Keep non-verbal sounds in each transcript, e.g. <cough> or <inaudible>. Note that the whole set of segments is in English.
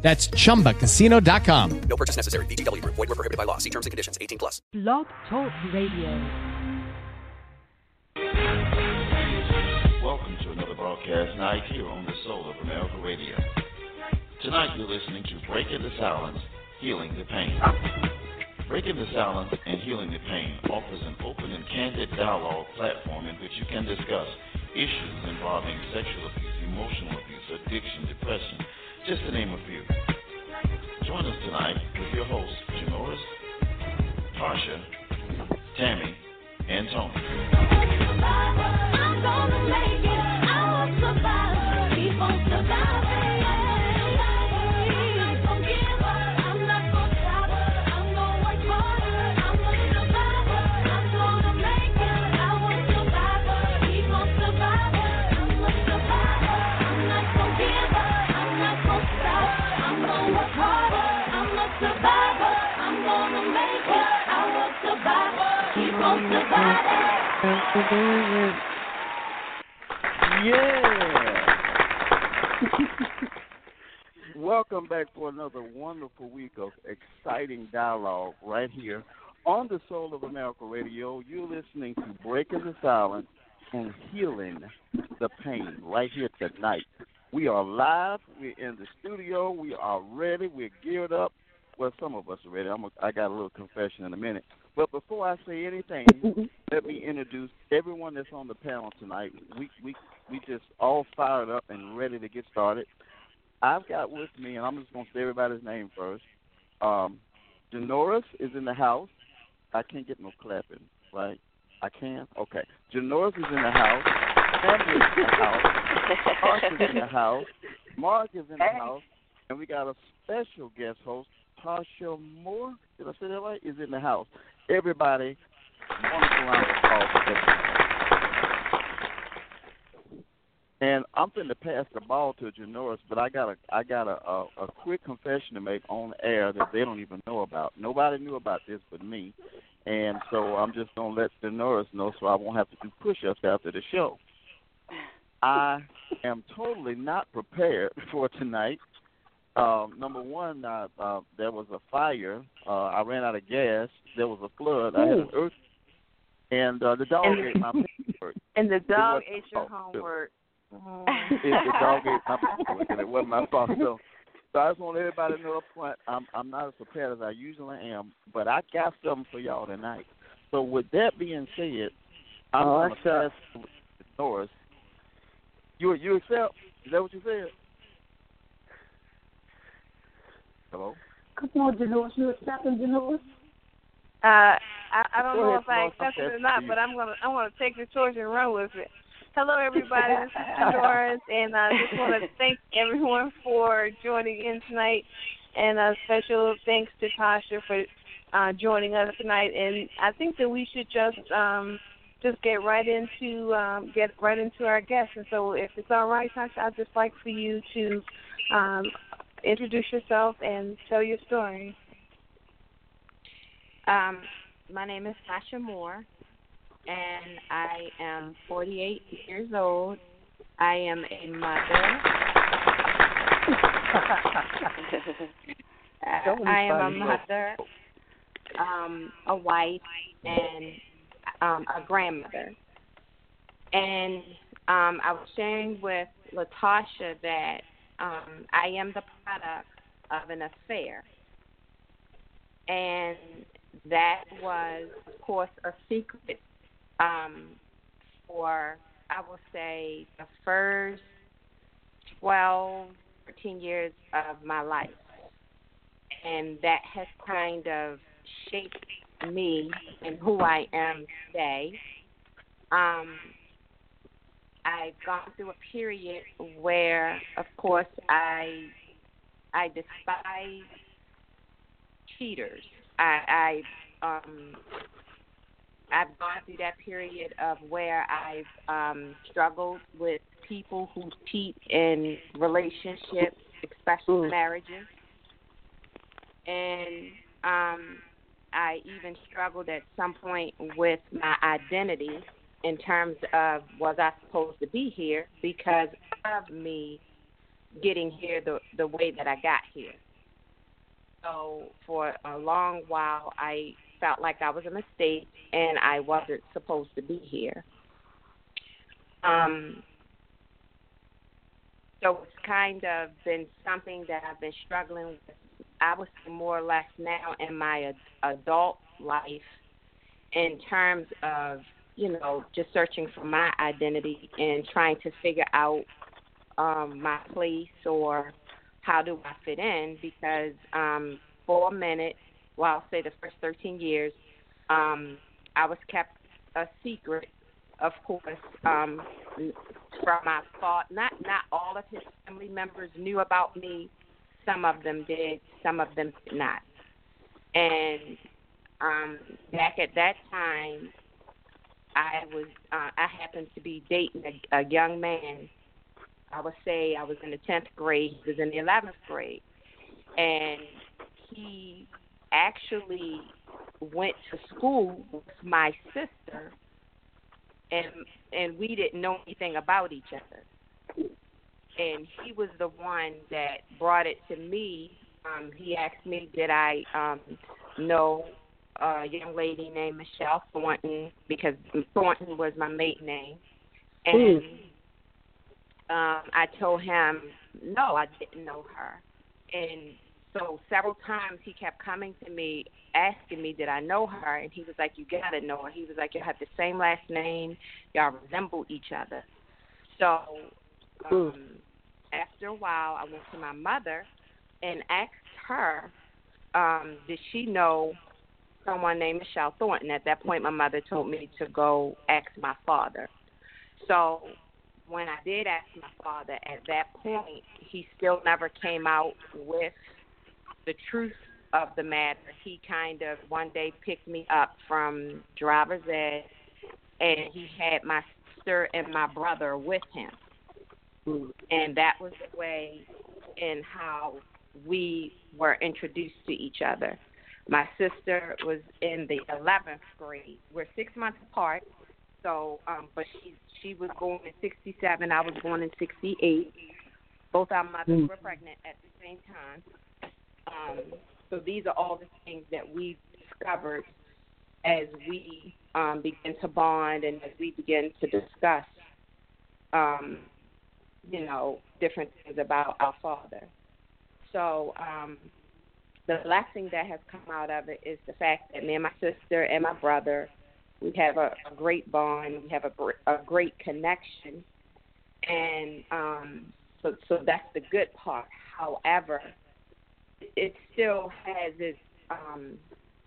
That's chumbacasino.com. No purchase necessary. VGW Group. Void were prohibited by law. See terms and conditions. 18 plus. Blog Talk Radio. Welcome to another broadcast night here on the Soul of America Radio. Tonight you're listening to Breaking the Silence, Healing the Pain. Breaking the Silence and Healing the Pain offers an open and candid dialogue platform in which you can discuss issues involving sexual abuse, emotional abuse, addiction, depression, just to name a few. Join us tonight with your hosts, Janoris, Tarsha, Tammy, and Tony. Yeah. Welcome back for another wonderful week of exciting dialogue right here on the Soul of America Radio. You're listening to Breaking the Silence and Healing the Pain right here tonight. We are live. We're in the studio. We are ready. We're geared up. Well, some of us are ready. I'm a, I got a little confession in a minute. But before I say anything, let me introduce everyone that's on the panel tonight. We we we just all fired up and ready to get started. I've got with me, and I'm just going to say everybody's name first. Um, Janoris is in the house. I can't get no clapping, right? I can? Okay. Janoris is in the house. Sandy is in the house. Mark is in the house. Mark is in the house. And we got a special guest host, Tasha Moore. Did I say that right? Is in the house. Everybody, wonderful round of applause. And I'm going to pass the ball to Janoris, but I got a I got a, a a quick confession to make on air that they don't even know about. Nobody knew about this but me, and so I'm just going to let Janoris know so I won't have to do push-ups after the show. I am totally not prepared <laughs> for tonight. Um, number one, uh, uh, there was a fire. Uh, I ran out of gas. There was a flood. I had an earth, and uh, the dog And- ate my paperwork. <laughs> And the dog ate your my fault, too. homework. It, the dog ate my paperwork, and it wasn't my fault. So, so I just want everybody to know up front, I'm I'm not as prepared as I usually am, but I got something for y'all tonight. So with that being said, I'm Oh, going to pass Norris. You you accept? Is that what you said? Hello. Come on, Janoris. You accepting, Janoris? Uh, I, I don't Go know ahead, if I accept it or not, but I'm gonna I'm gonna take the torch and run with it. Hello, everybody. This is <laughs> Doris, and I just want to <laughs> thank everyone for joining in tonight, and a special thanks to Tasha for uh, joining us tonight. And I think that we should just um, just get right into um, get right into our guests. And so, if it's all right, Tasha, I'd just like for you to um, introduce yourself and tell your story. Um, my name is Sasha Moore, and I am 48 years old. I am a mother. <laughs> I am a mother, um, a wife, and um, a grandmother. And um, I was sharing with Latasha that um, I am the product of an affair. And that was, of course, a secret um, for, I will say, the first 12, 13 years of my life. And that has kind of shaped me and who I am today. Um, I've gone through a period where, of course, I I despise cheaters. I, I um, I've gone through that period of where I've um, struggled with people who cheat in relationships, especially marriages, and um, I even struggled at some point with my identity in terms of was I supposed to be here because of me getting here the the way that I got here. So for a long while, I felt like I was a mistake and I wasn't supposed to be here. Um, so it's kind of been something that I've been struggling with. I say more or less now in my adult life, in terms of you know just searching for my identity and trying to figure out um, my place or how do I fit in because um, for a minute, well, I'll say the first 13 years, um, I was kept a secret, of course, um, from my father. Not not all of his family members knew about me. Some of them did, some of them did not. And um, back at that time, I was uh, I happened to be dating a, a young man I would say I was in the tenth grade. He was in the eleventh grade, and he actually went to school with my sister, and and we didn't know anything about each other. And he was the one that brought it to me. Um, he asked me, did I um, know a young lady named Michelle Thornton because Thornton was my maiden name, and um, I told him no, I didn't know her, and so several times he kept coming to me asking me did I know her, and he was like, you gotta know her. He was like, you have the same last name, y'all resemble each other. So um, after a while, I went to my mother and asked her, um, did she know someone named Michelle Thornton? At that point, my mother told me to go ask my father. So when I did ask my father at that point, he still never came out with the truth of the matter. He kind of one day picked me up from driver's ed, and he had my sister and my brother with him. And that was the way and how we were introduced to each other. My sister was in the 11th grade. We're six months apart, so um, but she she was born in 67. I was born in 68. Both our mothers mm. were pregnant at the same time. Um, so these are all the things that we discovered as we um, begin to bond and as we begin to discuss, um, you know, different things about our father. So um, the blessing that has come out of it is the fact that me and my sister and my brother we have a, a great bond. We have a, a great connection, and um, so so that's the good part. However, it still has its um,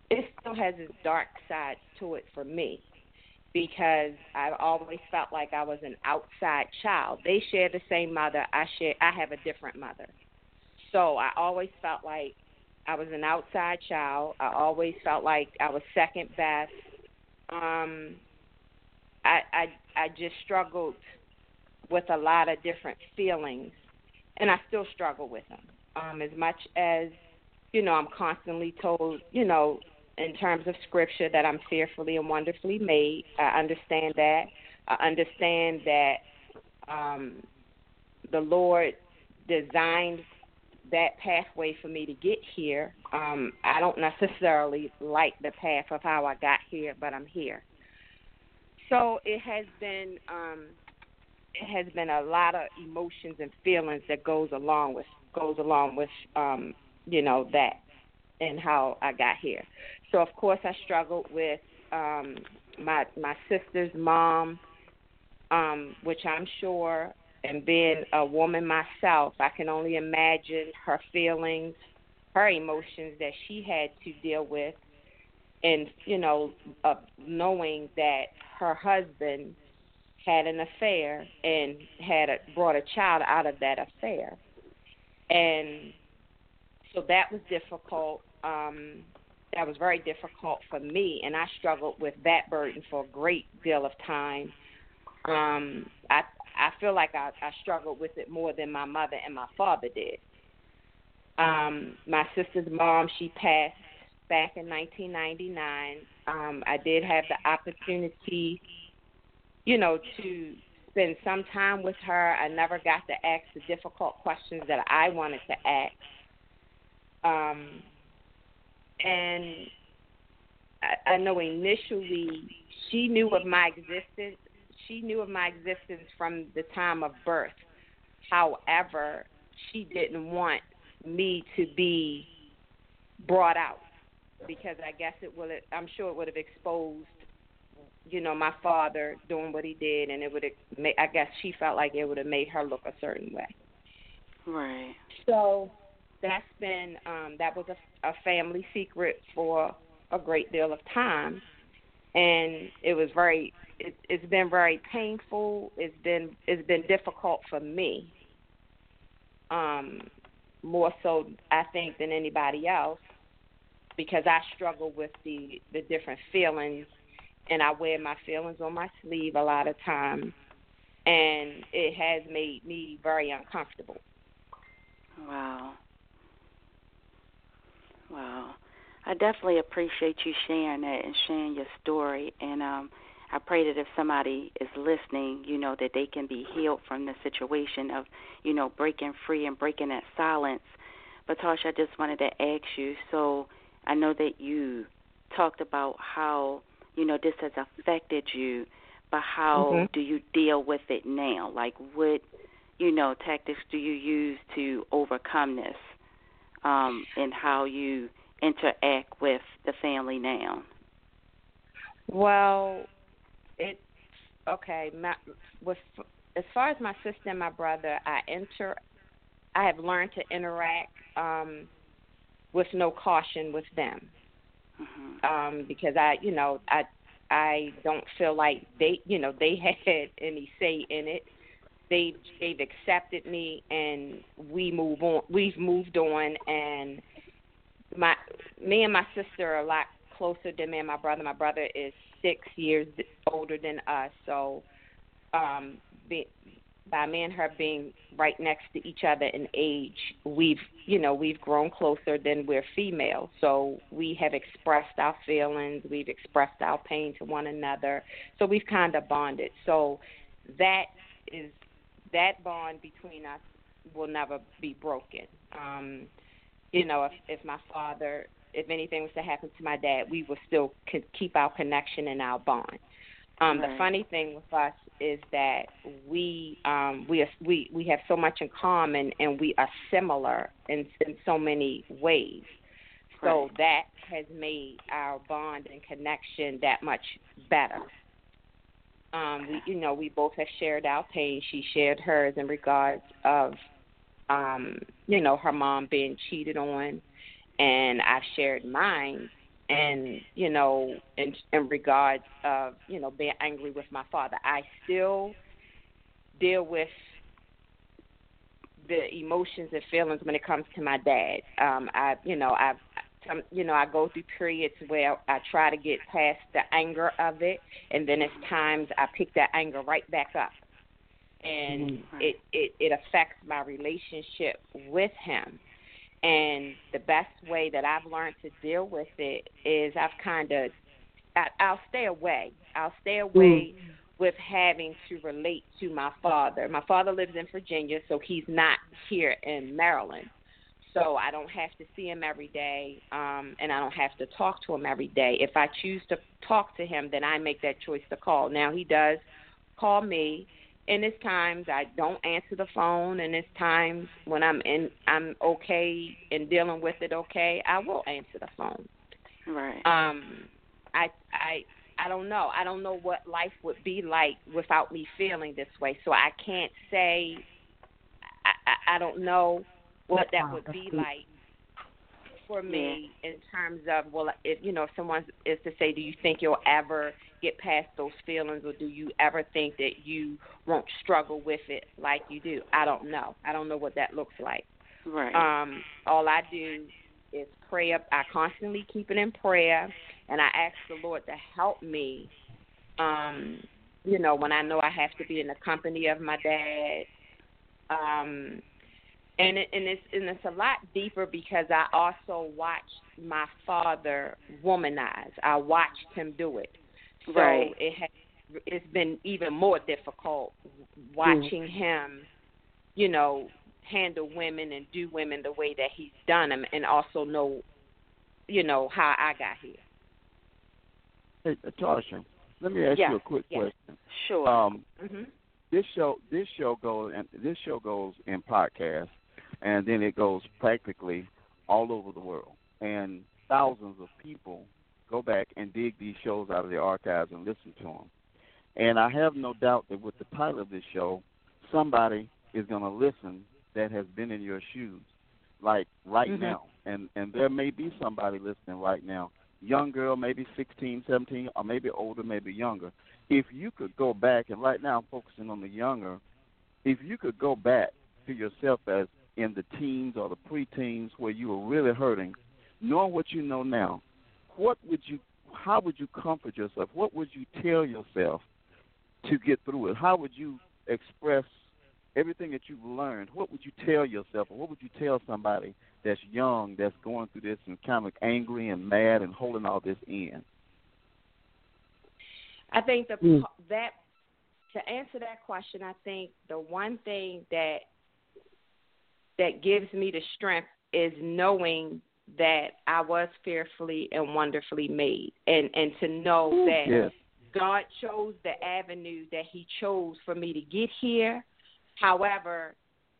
it still has its dark side to it for me because I've always felt like I was an outside child. They share the same mother. I share. I have a different mother, so I always felt like I was an outside child. I always felt like I was second best um, I, I I just struggled with a lot of different feelings, and I still struggle with them. Um, as much as you know, I'm constantly told, you know, in terms of scripture, that I'm fearfully and wonderfully made. I understand that. I understand that um, the Lord designed that pathway for me to get here. Um, I don't necessarily like the path of how I got here, but I'm here. So it has been um, it has been a lot of emotions and feelings that goes along with goes along with um, you know that and how I got here. So of course I struggled with um, my my sister's mom, um, which I'm sure and being a woman myself, I can only imagine her feelings, her emotions that she had to deal with, and you know, uh, knowing that her husband had an affair and had a, brought a child out of that affair, and so that was difficult. Um, that was very difficult for me, and I struggled with that burden for a great deal of time. Um, I I feel like I, I struggled with it more than my mother and my father did. Um, my sister's mom, she passed back in 1999. Um, I did have the opportunity, you know, to spend some time with her. I never got to ask the difficult questions that I wanted to ask. Um, and I, I know initially she knew of my existence. She knew of my existence from the time of birth. However, she didn't want me to be brought out because I guess it would. I'm sure it would have exposed, you know, my father doing what he did, and it would. Have, I guess she felt like it would have made her look a certain way. Right. So that's been um, that was a, a family secret for a great deal of time, and it was very. It, it's been very painful. It's been it's been difficult for me. Um, more so, I think, than anybody else, because I struggle with the the different feelings, and I wear my feelings on my sleeve a lot of times, and it has made me very uncomfortable. Wow. Wow. I definitely appreciate you sharing that and sharing your story. And um, I pray that if somebody is listening, you know, that they can be healed from the situation of, you know, breaking free and breaking that silence. But Tasha, I just wanted to ask you. So I know that you talked about how, you know, this has affected you, but how mm-hmm. do you deal with it now? Like, what, you know, tactics do you use to overcome this? um, and how you interact with the family now? Well, it okay. My, with as far as my sister and my brother, I enter. I have learned to interact um, with no caution with them mm-hmm. um, because I, you know, I I don't feel like they, you know, they <laughs> had any say in it they they've accepted me and we move on we've moved on and my me and my sister are a lot closer than me and my brother my brother is six years older than us. So um be, by me and her being right next to each other in age we've you know we've grown closer than we're female. So we have expressed our feelings we've expressed our pain to one another. So we've kind of bonded. So that is that bond between us will never be broken. Um, you know, if if my father, if anything was to happen to my dad, we would still could keep our connection and our bond. Um, right. The funny thing with us is that we um, we are, we we have so much in common, and we are similar in in so many ways. So right. that has made our bond and connection that much better. Um, we, you know, we both have shared our pain. She shared hers in regards of, um, you know, her mom being cheated on, and I've shared mine. And you know, in in regards of you know being angry with my father, I still deal with the emotions and feelings when it comes to my dad. Um, I, you know, I've some you know I go through periods where I try to get past the anger of it, and then it's times I pick that anger right back up, and mm-hmm. it it it affects my relationship with him. And the best way that I've learned to deal with it is I've kind of I'll stay away. I'll stay away. Mm. With having to relate to my father. My father lives in Virginia, so he's not here in Maryland so I don't have to see him every day, um, and I don't have to talk to him every day. If I choose to talk to him, then I make that choice to call. Now he does call me, and it's times I don't answer the phone, and it's times when I'm in, I'm okay in dealing with it. Okay, I will answer the phone. Right. Um, I I I don't know. I don't know what life would be like without me feeling this way. So I can't say. I I, I don't know what that would be like for me in terms of well if you know if someone is to say do you think you'll ever get past those feelings or do you ever think that you won't struggle with it like you do i don't know i don't know what that looks like right um all i do is pray up. I constantly keep it in prayer, and I ask the Lord to help me. Um, you know, when I know I have to be in the company of my dad. Um, and it, and it's and it's a lot deeper because I also watched my father womanize. I watched him do it. So Right. it has it's been even more difficult watching him, you know, handle women and do women the way that he's done them, and also know, you know, how I got here. Hey, Tasha, let me ask Yeah, you a quick yeah. question. Sure. Um, hmm this show this show goes and this show goes in podcast and then it goes practically all over the world. And thousands of people go back and dig these shows out of the archives and listen to them and i have no doubt that with the title of this show somebody is going to listen that has been in your shoes like right Mhm. now. And and there may be somebody listening right now young girl maybe sixteen seventeen or maybe older maybe younger. If you could go back, and right now I'm focusing on the younger, if you could go back to yourself as in the teens or the preteens where you were really hurting, knowing what you know now, what would you, how would you comfort yourself? What would you tell yourself to get through it? How would you express everything that you've learned? What would you tell yourself, or what would you tell somebody that's young, that's going through this and kind of angry and mad and holding all this in? I think the Mm. that to answer that question, I think the one thing that that gives me the strength is knowing that I was fearfully and wonderfully made, and and to know that Yes. God chose the avenue that He chose for me to get here. However,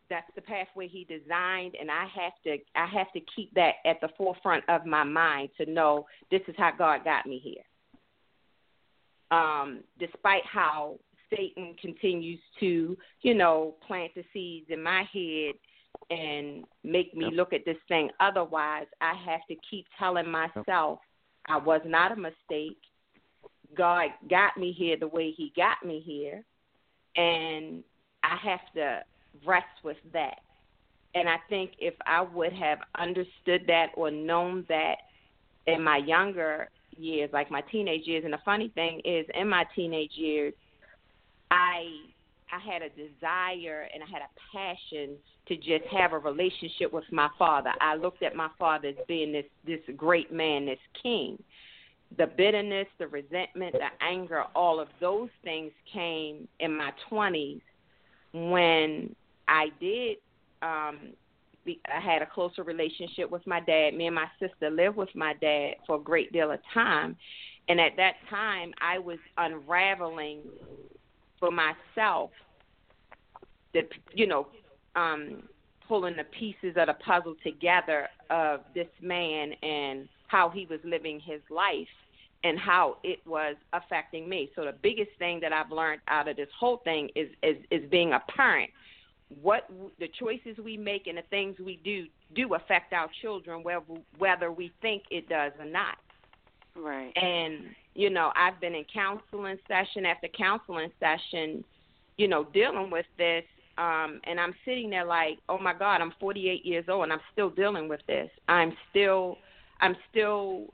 that's the pathway He designed, and I have to I have to keep that at the forefront of my mind to know this is how God got me here. Um, despite how Satan continues to, you know, plant the seeds in my head and make me Yep. look at this thing otherwise, I have to keep telling myself I was not a mistake. God got me here the way He got me here, and I have to rest with that. And I think if I would have understood that or known that in my younger years, like my teenage years, and the funny thing is, in my teenage years, I I had a desire and I had a passion to just have a relationship with my father. I looked at my father as being this this great man, this king. The bitterness, the resentment, the anger, all of those things came in my twenties when I did um I had a closer relationship with my dad. Me and my sister lived with my dad for a great deal of time. And at that time, I was unraveling for myself the you know um pulling the pieces of the puzzle together of this man and how he was living his life and how it was affecting me. So the biggest thing that I've learned out of this whole thing is is, is being a parent. What the choices we make and the things we do do affect our children, whether whether we think it does or not. right. And you know, I've been in counseling session after counseling session, you know, dealing with this. Um, and I'm sitting there like, oh my God, I'm 48 years old and I'm still dealing with this. I'm still, I'm still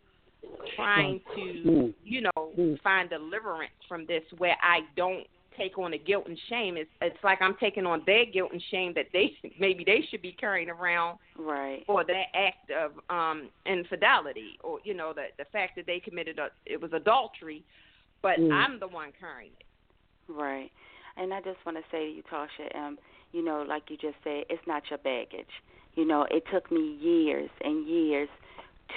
trying to, Mm. you know, Mm. find deliverance from this where I don't take on the guilt and shame. It's it's like I'm taking on their guilt and shame that they <laughs> maybe they should be carrying around Right. for that act of um infidelity or you know the the fact that they committed a it was adultery but Mm. i'm the one carrying it Right. And I just want to say to you, Tasha, um, you know, like you just said, it's not your baggage. You know, it took me years and years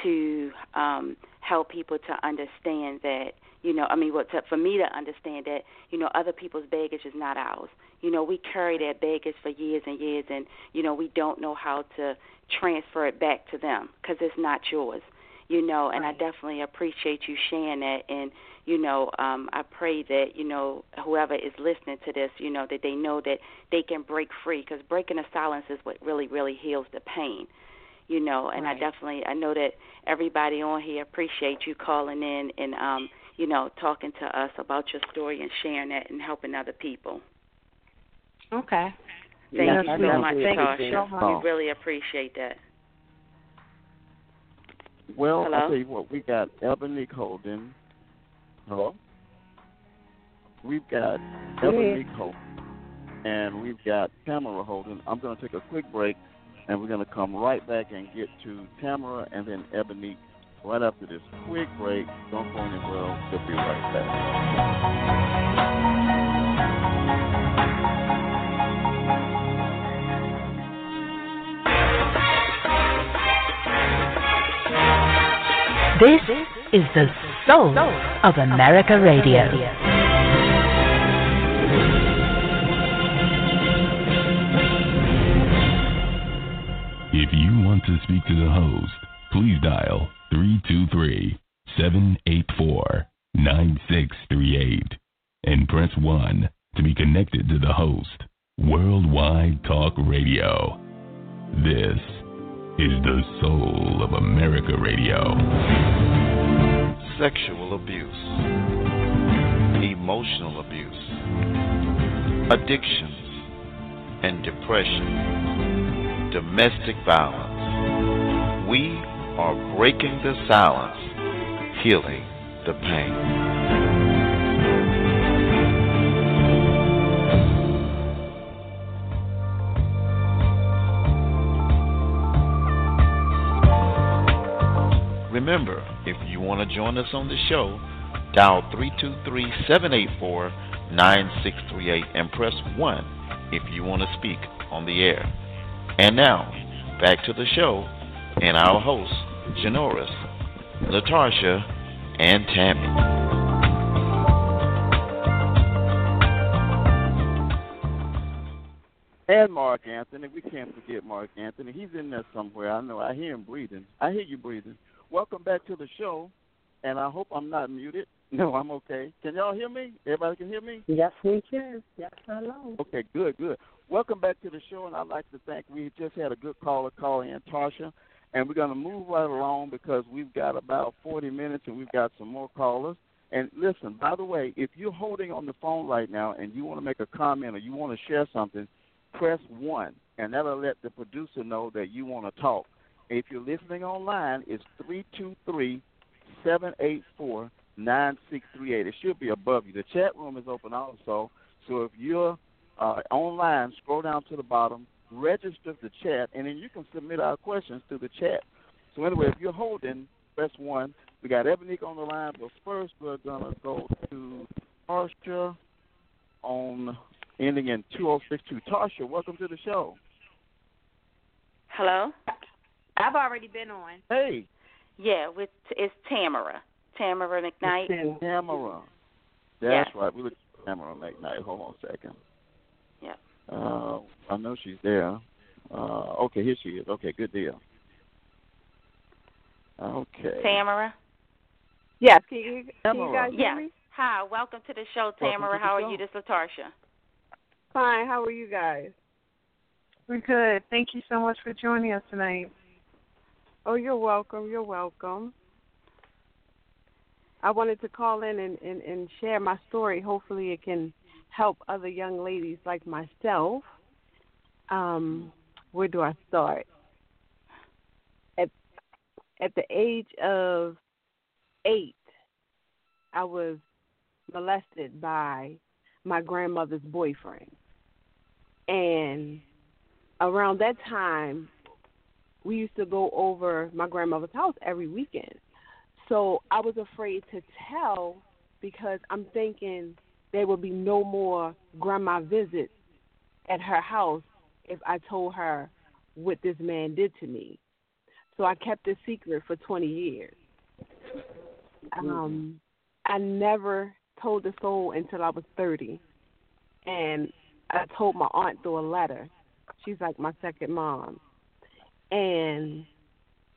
to um help people to understand that, you know, I mean, what to, for me to understand that, you know, other people's baggage is not ours. You know, we carry that baggage for years and years, and you know, we don't know how to transfer it back to them because it's not yours. You know, and I definitely appreciate you sharing that, and you know, um, I pray that you know whoever is listening to this, you know, that they know that they can break free because breaking the silence is what really, really heals the pain. You know, and I definitely I know that everybody on here appreciate you calling in and um, you know, talking to us about your story and sharing it and helping other people. okay Thank Yes, you so much, Thank Tasha. so. We really appreciate that. Well, Hello? I'll tell you what, we got Ebony Holden. Hello? We've got Ebony Holden. And we've got Tamara Holden. I'm going to take a quick break, and we're going to come right back and get to Tamara and then Ebony right after this quick break. Don't go anywhere. We'll be right back. This is the soul of America Radio. If you want to speak to the host, please dial 323 784 9638 and press 1 to be connected to the host. Worldwide Talk Radio. This is the soul of America Radio. Sexual abuse, emotional abuse, addictions and depression, domestic violence. We are breaking the silence, healing the pain. Remember, if you want to join us on the show, dial 323 784 9638 and press 1 if you want to speak on the air. And now, back to the show and our hosts, Janoris, Latasha, and Tammy. And Mark Anthony. We can't forget Mark Anthony. He's in there somewhere. I know. I hear him breathing. I hear you breathing. Welcome back to the show. And I hope I'm not muted. <laughs> No, I'm okay. Can y'all hear me? Everybody can hear me? Yes, we can. Yes, hello. Okay, good, good. Welcome back to the show, and I'd like to thank. We just had a good caller call in, Tarsha, and we're going to move right along because we've got about 40 minutes, and we've got some more callers. And listen, by the way, if you're holding on the phone right now and you want to make a comment or you want to share something, press one, and that'll let the producer know that you want to talk. If you're listening online, it's three two three seven eight four nine six three eight. It should be above you. The chat room is open also, so if you're uh, online, scroll down to the bottom, register the chat, and then you can submit our questions to the chat. So anyway, if you're holding, press one. We got Ebony on the line, but first we're gonna go to Tarsha on ending in 2062. Tarsha, welcome to the show. Hello? I've already been on. Hey, Yeah, with it's Tamara. Tamara McKnight. Tamara. That's right. We look Tamara McKnight. Hold on a second. Yep. Uh, I know she's there. Uh, okay, here she is. Okay, good deal. Okay. Tamara? Yes, can you, can you Tamara. guys hear Yes. me? Hi, welcome to the show, Tamara. the How are you? This is Latarsha. Fine. How are you guys? We're good. Thank you so much for joining us tonight. Oh, you're welcome. You're welcome. I wanted to call in and, and, and share my story. Hopefully, it can help other young ladies like myself. Um, where do I start? At at the age of eight, I was molested by my grandmother's boyfriend, and around that time, we used to go over my grandmother's house every weekend. So I was afraid to tell because I'm thinking there would be no more grandma visits at her house if I told her what this man did to me. So I kept it secret for 20 years. Um, I never told a soul until I was 30. And I told my aunt through a letter. She's like my second mom. And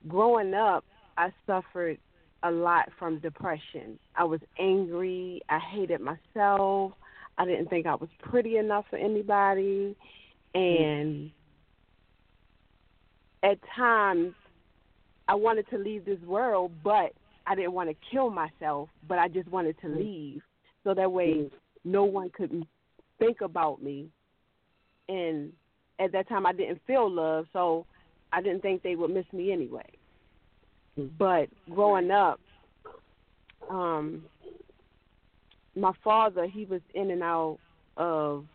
growing up, I suffered a lot from depression. I was angry. I hated myself. I didn't think I was pretty enough for anybody. And at times, I wanted to leave this world, but I didn't want to kill myself, but I just wanted to leave. So that way, no one could think about me. And at that time, I didn't feel love, so I didn't think they would miss me anyway. But growing up, um, my father he was in and out of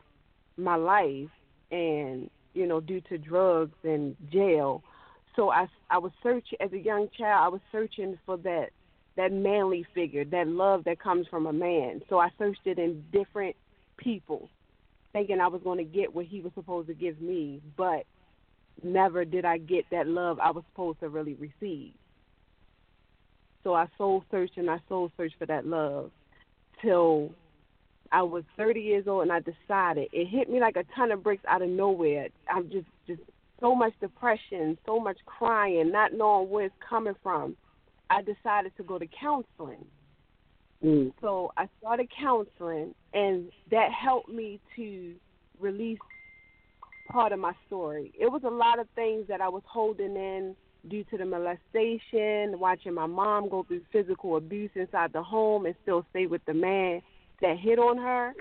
my life, and you know due to drugs and jail. So I I was searching as a young child. I was searching for that that manly figure, that love that comes from a man. So I searched it in different people, thinking I was going to get what he was supposed to give me, but never did I get that love I was supposed to really receive. So I soul searched and I soul searched for that love till I was 30 years old and I decided it hit me like a ton of bricks out of nowhere. I'm just just so much depression, so much crying, not knowing where it's coming from. I decided to go to counseling. Mm. So I started counseling, and that helped me to release part of my story. It was a lot of things that I was holding in due to the molestation, watching my mom go through physical abuse inside the home and still stay with the man that hit on her,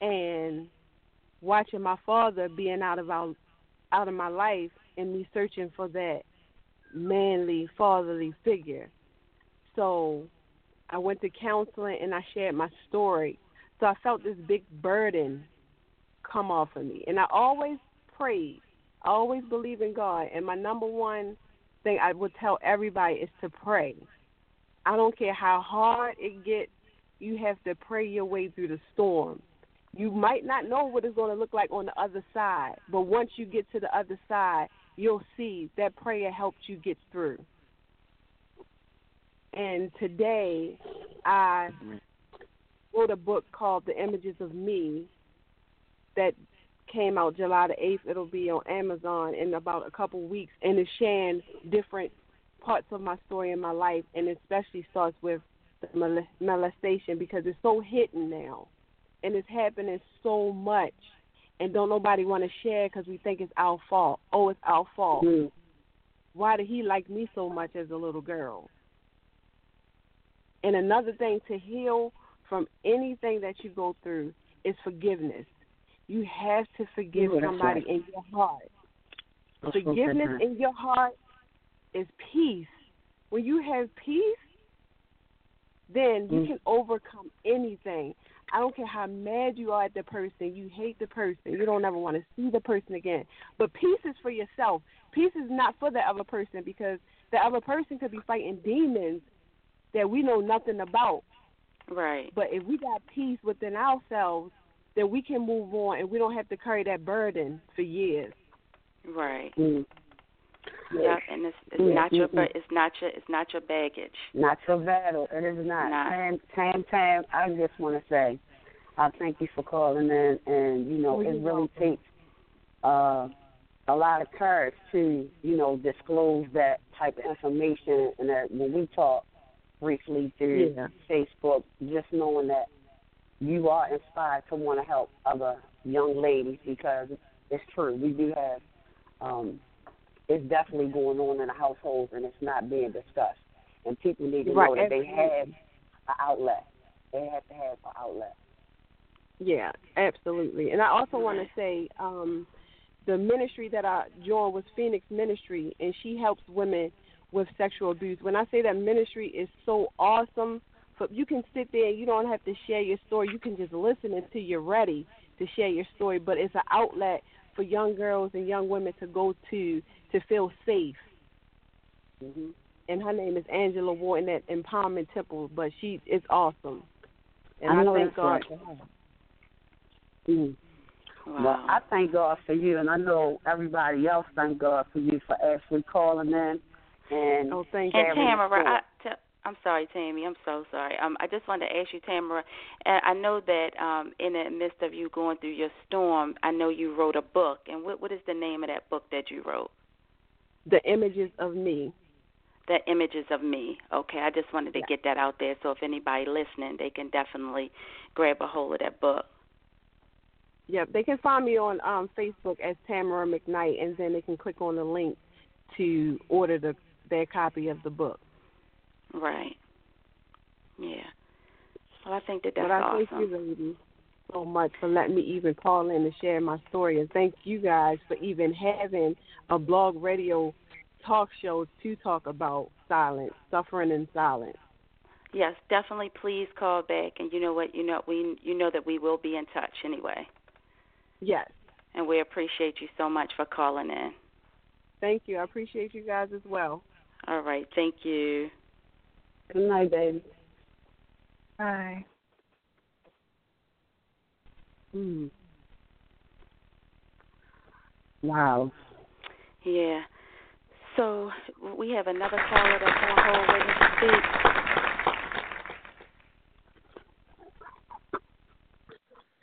and watching my father being out of our, out of my life and me searching for that manly fatherly figure. So I went to counseling and I shared my story. So I felt this big burden come off of me. And I always prayed. I always believe in God. And my number one thing I would tell everybody is to pray. I don't care how hard it gets, you have to pray your way through the storm. You might not know what it's going to look like on the other side, but once you get to the other side, you'll see that prayer helped you get through. And today, I wrote a book called The Images of Me that came out July the 8th. It'll be on Amazon in about a couple weeks, and it's sharing different parts of my story in my life, and especially starts with the molestation because it's so hidden now, and it's happening so much and don't nobody want to share because we think it's our fault. Oh, it's our fault. Mm. Why did he like me so much as a little girl? And another thing to heal from anything that you go through is forgiveness. You have to forgive Ooh, somebody right. in your heart. That's Forgiveness good. in your heart is peace. When you have peace, then you Mm. can overcome anything. I don't care how mad you are at the person, you hate the person, you don't ever want to see the person again. But peace is for yourself. Peace is not for the other person because the other person could be fighting demons that we know nothing about. Right. But if we got peace within ourselves, then we can move on and we don't have to carry that burden for years. Right. Mm. Yep, and it's, it's Yeah, not your mm-mm. bur- it's not your it's not your baggage. Not your battle. It is not. Not. Tam, Tam, Tam, I just want to say, I thank you for calling in, and you know, it really takes uh, a lot of courage to, you know, disclose that type of information. And that when we talk briefly through Yeah. Facebook, just knowing that you are inspired to want to help other young ladies because it's true. We do have um, it's definitely going on in the households and it's not being discussed. And people need to Right, know that they have an outlet. They have to have an outlet. Yeah, absolutely. And I also want to say um, the ministry that I joined was Phoenix Ministry, and she helps women with sexual abuse. When I say that ministry is so awesome, so you can sit there and you don't have to share your story. You can just listen until you're ready to share your story. But it's an outlet for young girls and young women to go to to feel safe. Mm-hmm. And her name is Angela Wharton at Empowerment Temple, but she is awesome. And I I, know thank that's God right. for her. Mm. Well, I thank God for you, and I know everybody else thank God for you for actually calling in and oh, thank And Tamara. I, t- I'm sorry, Tammy. I'm so sorry. Um, I just wanted to ask you, Tamara. And I know that um, in the midst of you going through your storm, I know you wrote a book. And what what is the name of that book that you wrote? The images of me. The images of me. Okay, I just wanted to get that out there, so if anybody listening, they can definitely grab a hold of that book. Yep, they can find me on um, Facebook as Tamara McKnight, and then they can click on the link to order the their copy of the book. Right. Yeah. Well, I think that that's but I awesome. thank you, ladies, so much for letting me even call in and share my story, and thank you guys for even having a blog radio talk show to talk about silence, suffering in silence. Yes, definitely. Please call back, and you know what? You know we you know that we will be in touch anyway. Yes. And we appreciate you so much for calling in. Thank you. I appreciate you guys as well. All right. Thank you. Good night, baby. Bye. Mm. Wow. Yeah. So we have another caller that's on hold waiting to speak.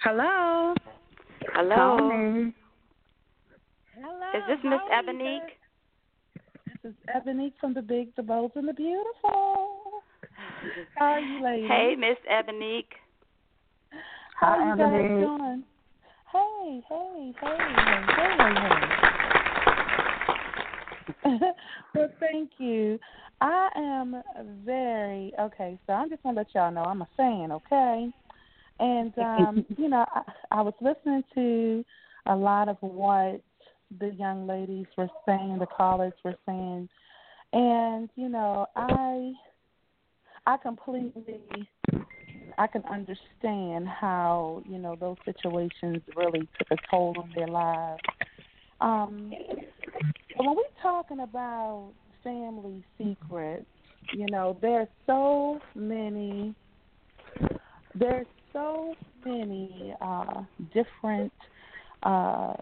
Hello. Hello. Hello. Is this Miss how Ebonique? This is Ebonique from the Big, the Bold, and the Beautiful. How are you, ladies? Hey, Miss Ebonique. How Hi, are you guys doing? Hey, hey, hey, hey, hey, hey. <laughs> well, thank you. I am very okay. So I'm just gonna let y'all know I'm a fan, okay? And um, <laughs> you know, I, I was listening to a lot of what the young ladies were saying, the callers were saying, and you know, I I completely I can understand how you know those situations really took a toll on their lives. Um, but when we're talking about family secrets, you know, there's so many. There's so many uh, different uh,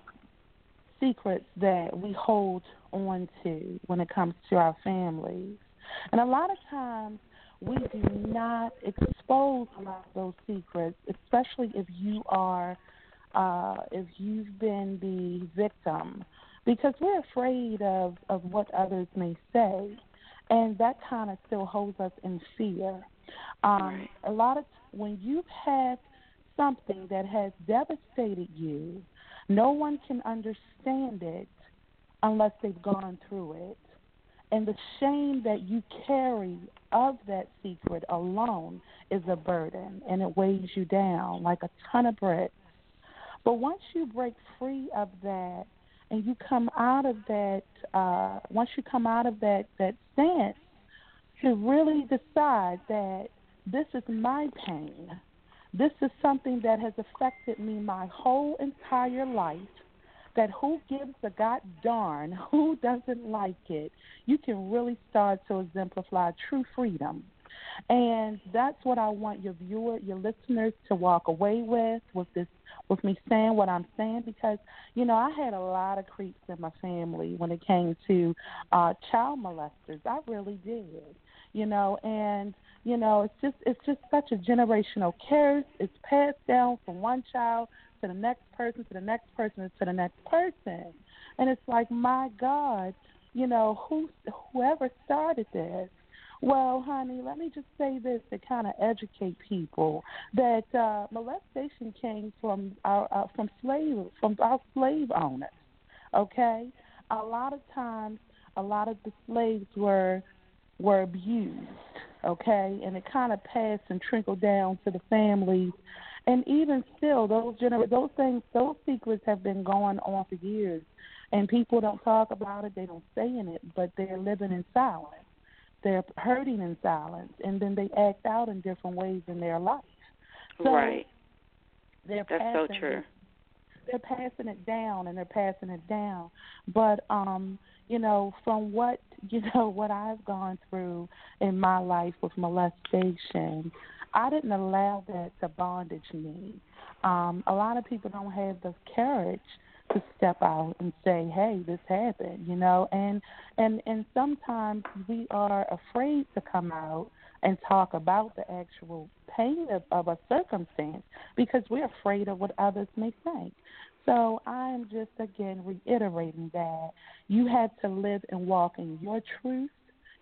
secrets that we hold on to when it comes to our families, and a lot of times we do not expose a lot of those secrets, especially if you are uh, if you've been the victim, because we're afraid of of what others may say, and that kind of still holds us in fear. Um, a lot of when you've had something that has devastated you, no one can understand it unless they've gone through it. And the shame that you carry of that secret alone is a burden and it weighs you down like a ton of bricks. But once you break free of that and you come out of that, uh, once you come out of that, that stance to really decide that this is my pain, this is something that has affected me my whole entire life that who gives a god darn <laughs> who doesn't like it, you can really start to exemplify true freedom. And that's what I want your viewer, your listeners to walk away with, with this with me saying what I'm saying because, you know, I had a lot of creeps in my family when it came to uh child molesters. I really did. You know, and you know, it's just it's just such a generational curse. It's passed down from one child to the next person, to the next person, to the next person. And it's like, my God, you know, who whoever started this? Well, honey, let me just say this to kind of educate people that uh, molestation came from our uh, from slave from our slave owners. Okay, a lot of times, a lot of the slaves were were abused. Okay, and it kind of passed and trickled down to the families and even still, those gener- those things, those secrets have been going on for years, and people don't talk about it. They don't say in it, but they're living in silence. They're hurting in silence, and then they act out in different ways in their life. So right. They're That's so true. it- They're passing it down, and they're passing it down. But um, you know, from what <laughs> you know, what I've gone through in my life with molestation, I didn't allow that to bondage me. Um, a lot of people don't have the courage to step out and say, "Hey, this happened," you know, and and and sometimes we are afraid to come out and talk about the actual pain of, of a circumstance because we're afraid of what others may think. So I'm just again reiterating that you have to live and walk in your truth.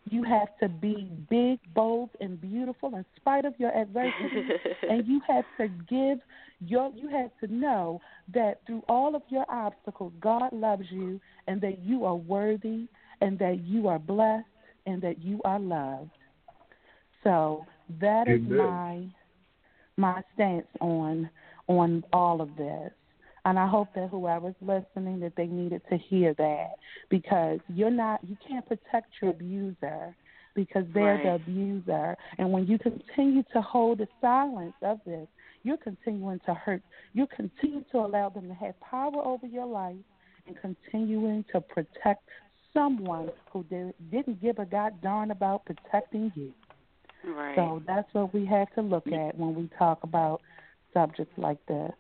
You have to be big, bold, and beautiful in spite of your adversity, <laughs> and you have to give your. You have to know that through all of your obstacles, God loves you, and that you are worthy, and that you are blessed, and that you are loved. So that is Amen. my my stance on on all of this. And I hope that whoever's listening that they needed to hear that because you're not you can't protect your abuser because they're Right. the abuser. And when you continue to hold the silence of this, you're continuing to hurt. You continue to allow them to have power over your life and continuing to protect someone who did, didn't give a god darn about protecting you. Right. So that's what we have to look at when we talk about subjects like this.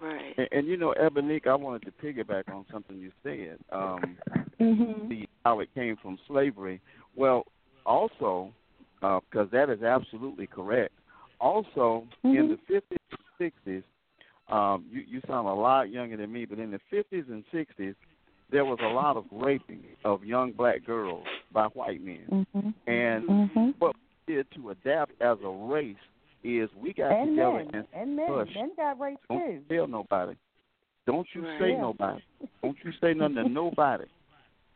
Right. And, and you know, Ebonique, I wanted to piggyback on something you said. Um, Mhm. the how it came from slavery. Well, also, because that is absolutely correct. Also, in the 50s and 60s, um, you, you sound a lot younger than me, but in the 50s and 60s, there was a lot of raping of young black girls by white men. Mhm. And Mhm. what we did to adapt as a race is we got And together men, and and men, hush. men got raped Don't too. tell nobody. Don't you Right. say Yeah. nobody. <laughs> Don't you say nothing to nobody.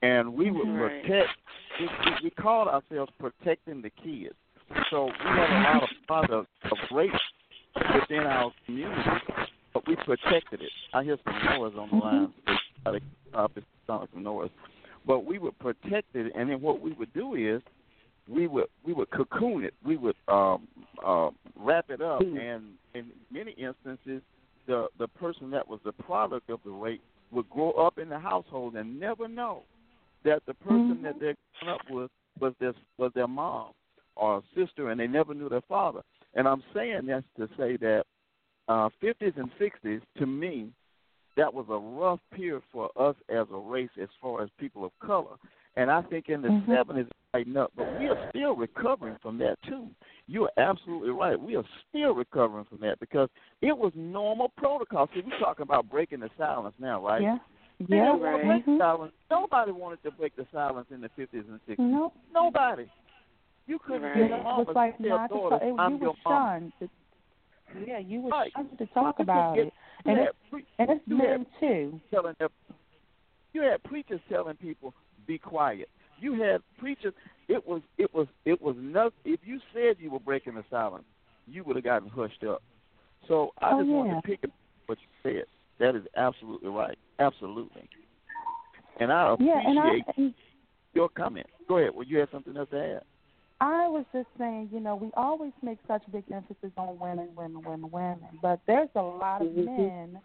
And we would Right. protect. We, we, called ourselves protecting the kids. So we had a lot of <laughs> products of rape within our community, but we protected it. I hear some noise on the mm-hmm. line. They try to stop it, sound like some noise. But we would protect it, and then what we would do is we would we would cocoon it. We would um, uh, wrap it up, and in many instances, the the person that was the product of the rape would grow up in the household and never know that the person that they're growing up with was their was their mom or sister, and they never knew their father. And I'm saying this to say that uh, 50s and 60s, to me, that was a rough period for us as a race as far as people of color. And I think in the Mhm. 70s, lighten up, but we are still recovering from that too. You are absolutely right. We are still recovering from that because it was normal protocol. See, we're talking about breaking the silence now, right? Yeah. They Yeah. didn't want to break Mhm. the silence. Nobody wanted to break the silence in the 50s and 60s. Nope. Nobody. You couldn't Right. get It a mom was and like tell not to. It, I'm you your were mom. shunned. Yeah, you were Right. shunned to talk You about could it, and you it's and it's men too. telling them, you had preachers telling people be quiet. You had preachers. It was it was it was nothing. If you said you were breaking the silence, you would have gotten hushed up. So I Oh, just wanted to pick up what you said. That is absolutely right. Absolutely. And I appreciate Yeah, and I and your comment. Go ahead. Well, you had something else to add. I was just saying, you know, we always make such big emphasis on women, women, women, women, but there's a lot of Mhm. men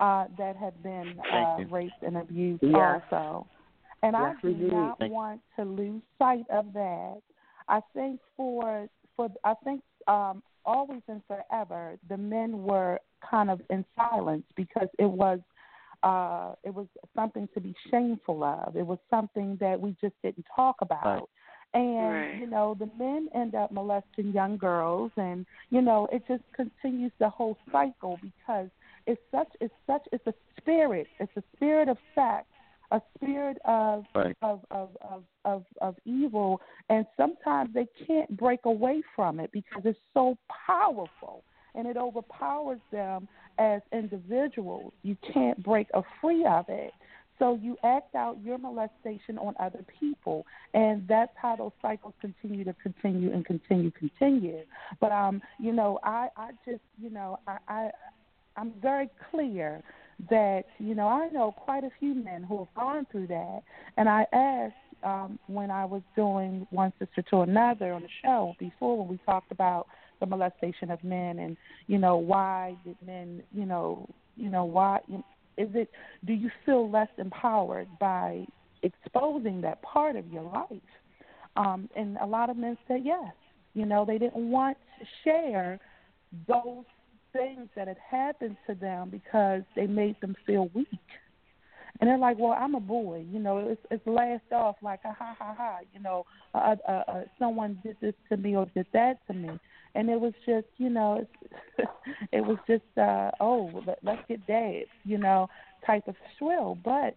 uh, that have been uh, raped and abused Yes. also, and I do indeed. not Thank want to lose sight of that. I think for for I think um, always and forever, the men were kind of in silence because it was uh, it was something to be shameful of. It was something that we just didn't talk about. Right. And Right. you know, the men end up molesting young girls, and you know, it just continues the whole cycle because it's such it's such it's a spirit. It's a spirit of sex, a spirit of Right. of, of of of of evil, and sometimes they can't break away from it because it's so powerful and it overpowers them as individuals. You can't break a free of it. So you act out your molestation on other people, and that's how those cycles continue to continue and continue, continue. But um, you know, I I just you know I I I'm very clear that you know I know quite a few men who have gone through that, and I asked um, when I was doing one sister to another on the show before when we talked about the molestation of men and you know why did men you know you know why is it do you feel less empowered by exposing that part of your life? Um and a lot of men said yes. You know they didn't want to share those things that had happened to them because they made them feel weak and they're like, "Well, I'm a boy, you know. It's it's laughed off like ha ha ha, you know. Uh, uh, uh, someone did this to me or did that to me, and it was just, you know, it's, <laughs> it was just, uh, oh, let, let's get dads, you know, type of shrill. But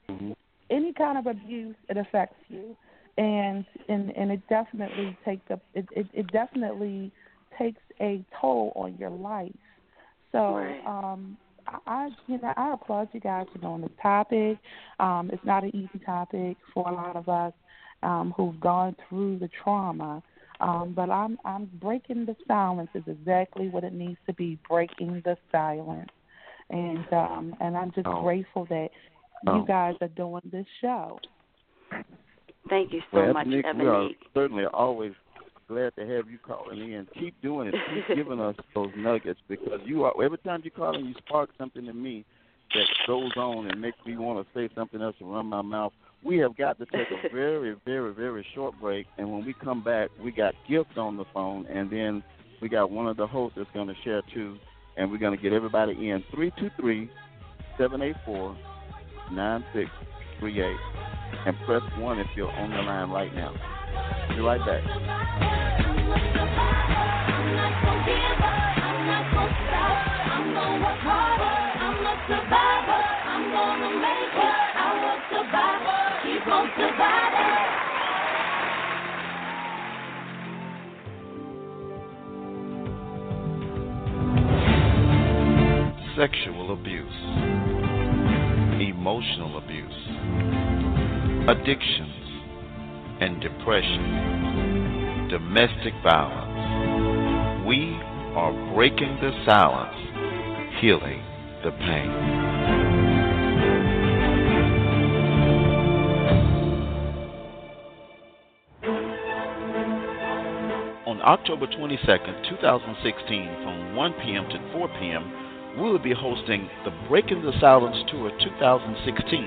any kind of abuse, it affects you, and and and it definitely takes a it it, it definitely takes a toll on your life. So, Right. um, I, I you know I applaud you guys for doing this topic. Um, it's not an easy topic for a lot of us um, who've gone through the trauma. Um, but I'm I'm breaking the silence is exactly what it needs to be, breaking the silence. and um, and I'm just Oh. grateful that Oh. you guys are doing this show. Thank you so well, much, Ebonique, we are Ebony. certainly always glad to have you calling in. Keep doing it. Keep <laughs> giving us those nuggets because you are every time you call in, you spark something in me that goes on and makes me want to say something else and run my mouth. We have got to take a <laughs> very, very, very short break, and when we come back, we got gifts on the phone, and then we got one of the hosts that's going to share too, and we're going to get everybody in three two three seven eight four nine six three eight, and press one if you're on the line right now. Be right back. Sexual abuse, emotional abuse, addictions and depression, domestic violence. We are breaking the silence, healing the pain. On October 22nd, 2016, from 1 p.m. to 4 p.m., we will be hosting the Breaking the Silence Tour 2016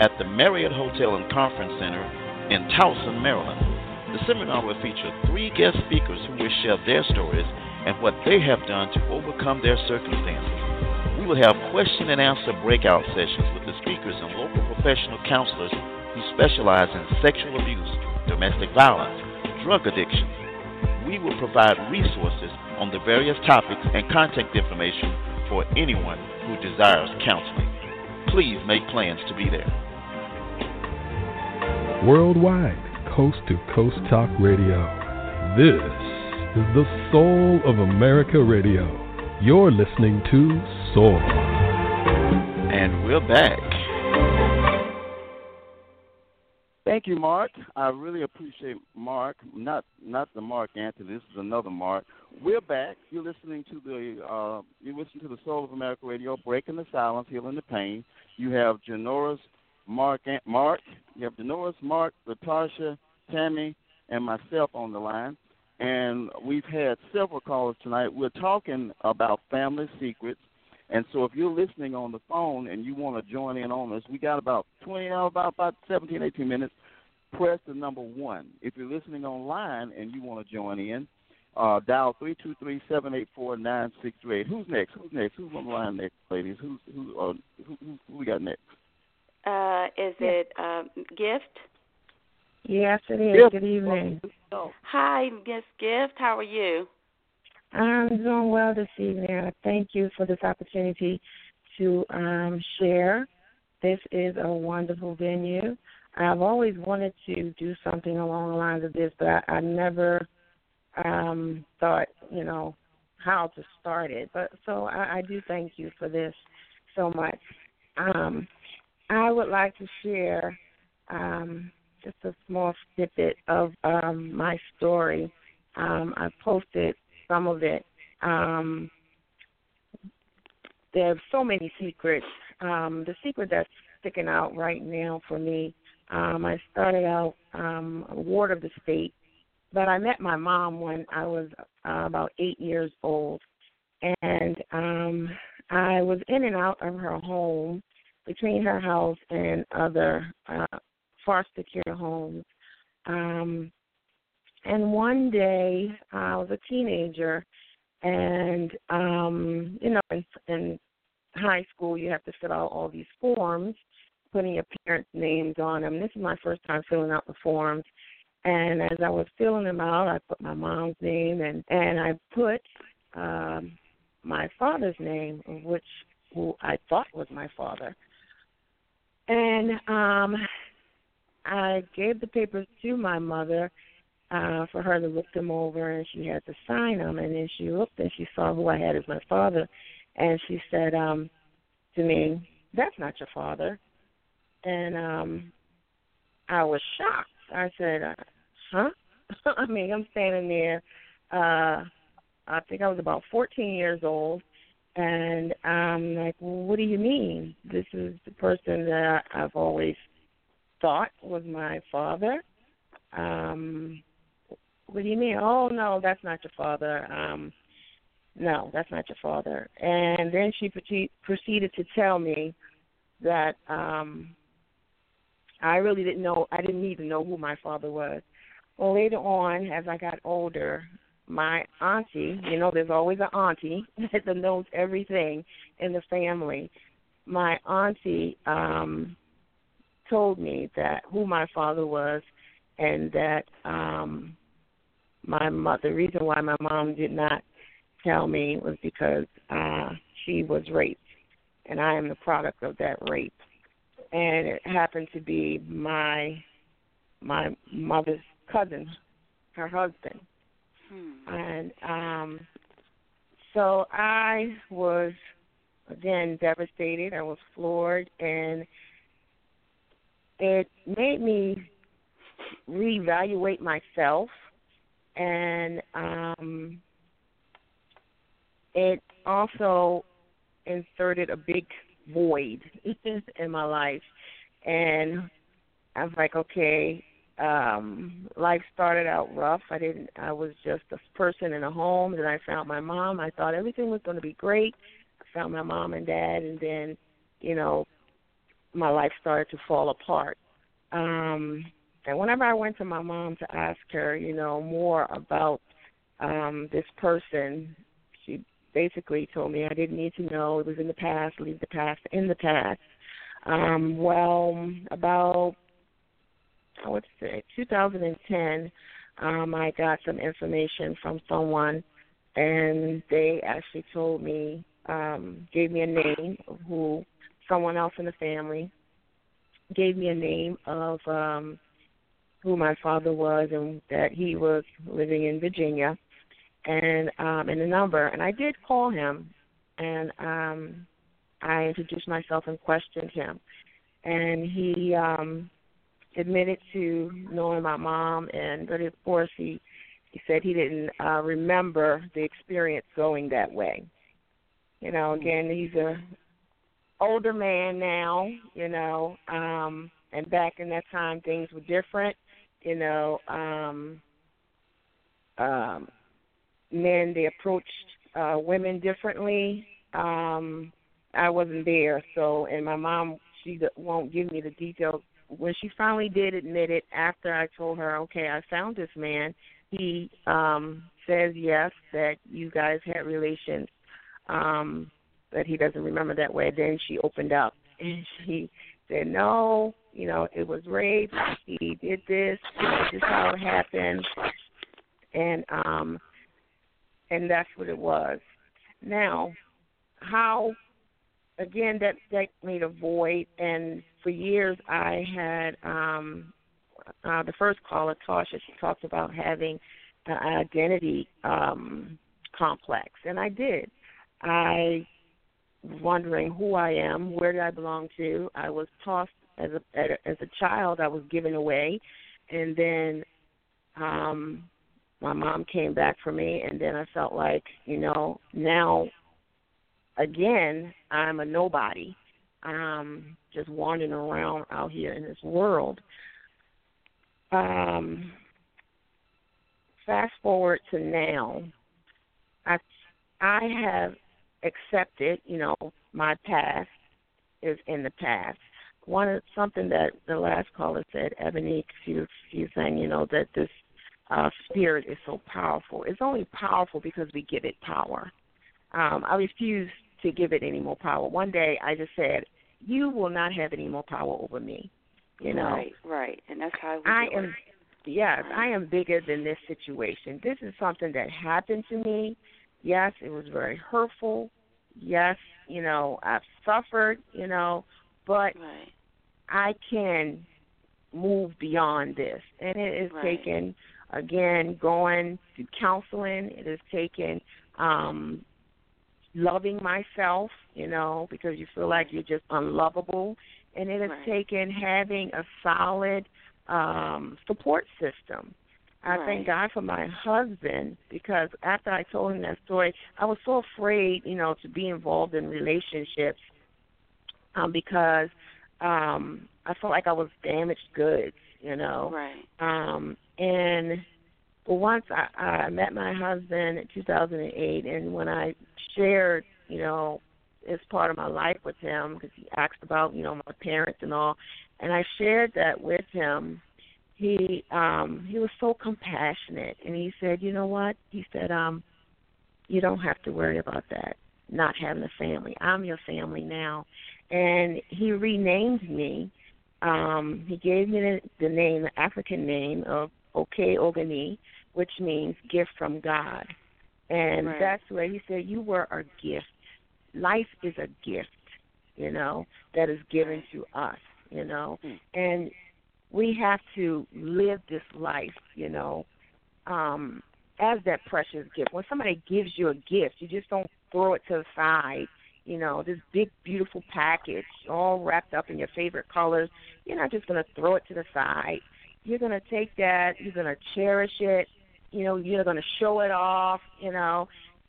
at the Marriott Hotel and Conference Center in Towson, Maryland. The seminar will feature three guest speakers who will share their stories and what they have done to overcome their circumstances. We will have question and answer breakout sessions with the speakers and local professional counselors who specialize in sexual abuse, domestic violence, drug addiction. We will provide resources on the various topics and contact information for anyone who desires counseling. Please make plans to be there. Worldwide, coast to coast talk radio. This is the soul of America radio. You're listening to Soul. And we're back. Thank you, Mark. I really appreciate Mark. Not not the Marc Anthony. This is another Mark. We're back. You're listening to the uh, you listen to the Soul of America Radio, breaking the silence, healing the pain. You have Janora's Mark Mark. You have Janora's Mark, Latasha, Tammy, and myself on the line. And we've had several callers tonight. We're talking about family secrets. And so if you're listening on the phone and you want to join in on us, we got about 20, uh, about, about 17, 18 minutes. Press the number one. If you're listening online and you want to join in, uh, dial 323-784-9638. Who's next? Who's next? Who's on the line next, ladies? Who's, who, uh, who, who, who we got next? Uh, is it um, Gift? Yes, it is. Yes. Good evening. Hi, Miss Gift. How are you? I'm doing well this evening. Thank you for this opportunity to um, share. This is a wonderful venue. I've always wanted to do something along the lines of this, but I, I never um, thought, you know, how to start it. But so I, I do thank you for this so much. Um, I would like to share um, just a small snippet of um, my story. Um, I posted some of it. Um, there are so many secrets. Um, the secret that's sticking out right now for me, um, I started out um, a ward of the state, but I met my mom when I was uh, about eight years old, and um, I was in and out of her home, between her house and other uh, foster care homes. Um, and one day, I was a teenager, and um, you know, in, in high school, you have to fill out all these forms, putting your parents' names on them. This is my first time filling out the forms, and as I was filling them out, I put my mom's name and and I put um, my father's name, which who I thought was my father, and um, I gave the papers to my mother uh, for her to look them over, and she had to sign them. And then she looked and she saw who I had as my father, and she said um, to me, "That's not your father." And um, I was shocked. I said, uh, "Huh?" <laughs> I mean, I'm standing there. Uh, I think I was about 14 years old, And I'm like, well, what do you mean? This is the person that I've always thought was my father. Um, what do you mean? Oh no, that's not your father. Um, no, that's not your father. And then she proceeded to tell me that um I really didn't know. I didn't even know who my father was. Well, later on, as I got older, my auntie, you know, there's always an auntie <laughs> that knows everything in the family. My auntie um told me that who my father was and that um my mother the reason why my mom did not tell me was because uh she was raped and I am the product of that rape. And it happened to be my my mother's cousin, her husband. Hmm. And um so I was again devastated. I was floored and it made me reevaluate myself and um it also inserted a big void <laughs> in my life and I was like, okay, um life started out rough. I didn't I was just a person in a home, then I found my mom. I thought everything was gonna be great. I found my mom and dad and then, you know, my life started to fall apart. Um and whenever I went to my mom to ask her, you know, more about um this person, she basically told me I didn't need to know. It was in the past, leave the past in the past. Um, well, about I would say 2010, um, I got some information from someone, and they actually told me, um, gave me a name of who someone else in the family gave me a name of um, who my father was, and that he was living in Virginia and um and a number. And I did call him and um I introduced myself and questioned him. And he um admitted to knowing my mom and but of course he he said he didn't uh remember the experience going that way. You know, again he's a older man now, you know, um and back in that time things were different, you know, um um men they approached uh women differently um i wasn't there so and my mom she won't give me the details when she finally did admit it after i told her okay i found this man he um says yes that you guys had relations um but he doesn't remember that way. Then she opened up and she said no you know it was rape. He did this. This is how it happened. And um and that's what it was. Now, how again that that made a void, and for years I had um uh, the first caller, Tasha, she talked about having an identity um complex, and I did. I wondering who I am, where do I belong to. I was tossed as a as a child. I was given away, and then um my mom came back for me and then I felt like, you know, now again I'm a nobody. Um just wandering around out here in this world. Um fast forward to now. I I have accepted, you know, my past is in the past. One something that the last caller said, Ebony, she was, she was saying, you know, that this uh, spirit is so powerful. It's only powerful because we give it power. Um, I refuse to give it any more power. One day I just said, "You will not have any more power over me." You know, right, right, and that's how I am. It. Yes, I am bigger than this situation. This is something that happened to me. Yes, it was very hurtful. Yes, you know, I've suffered, you know, but right. I can move beyond this. And it has right. taken again going to counseling it has taken um loving myself you know because you feel like you're just unlovable and it has right. taken having a solid um support system I Right. thank God for my husband because after I told him that story, I was so afraid, you know, to be involved in relationships um because um I felt like I was damaged goods, you know. Right. Um and but once I, I met my husband in 2008, and when I shared, you know, as part of my life with him, because he asked about, you know, my parents and all, and I shared that with him, he um he was so compassionate, and he said, you know what? He said, um, you don't have to worry about that, not having a family. I'm your family now, and he renamed me. Um, he gave me the, the name, the African name of Oke Ogani, which means gift from God. And Right. that's where he said, You were a gift. Life is a gift, you know, that is given to us, you know. And we have to live this life, you know, um, as that precious gift. When somebody gives you a gift, you just don't throw it to the side. You know, this big, beautiful package, all wrapped up in your favorite colors. You're not just going to throw it to the side. You're going to take that. You're going to cherish it. You know, you're going to show it off. You know,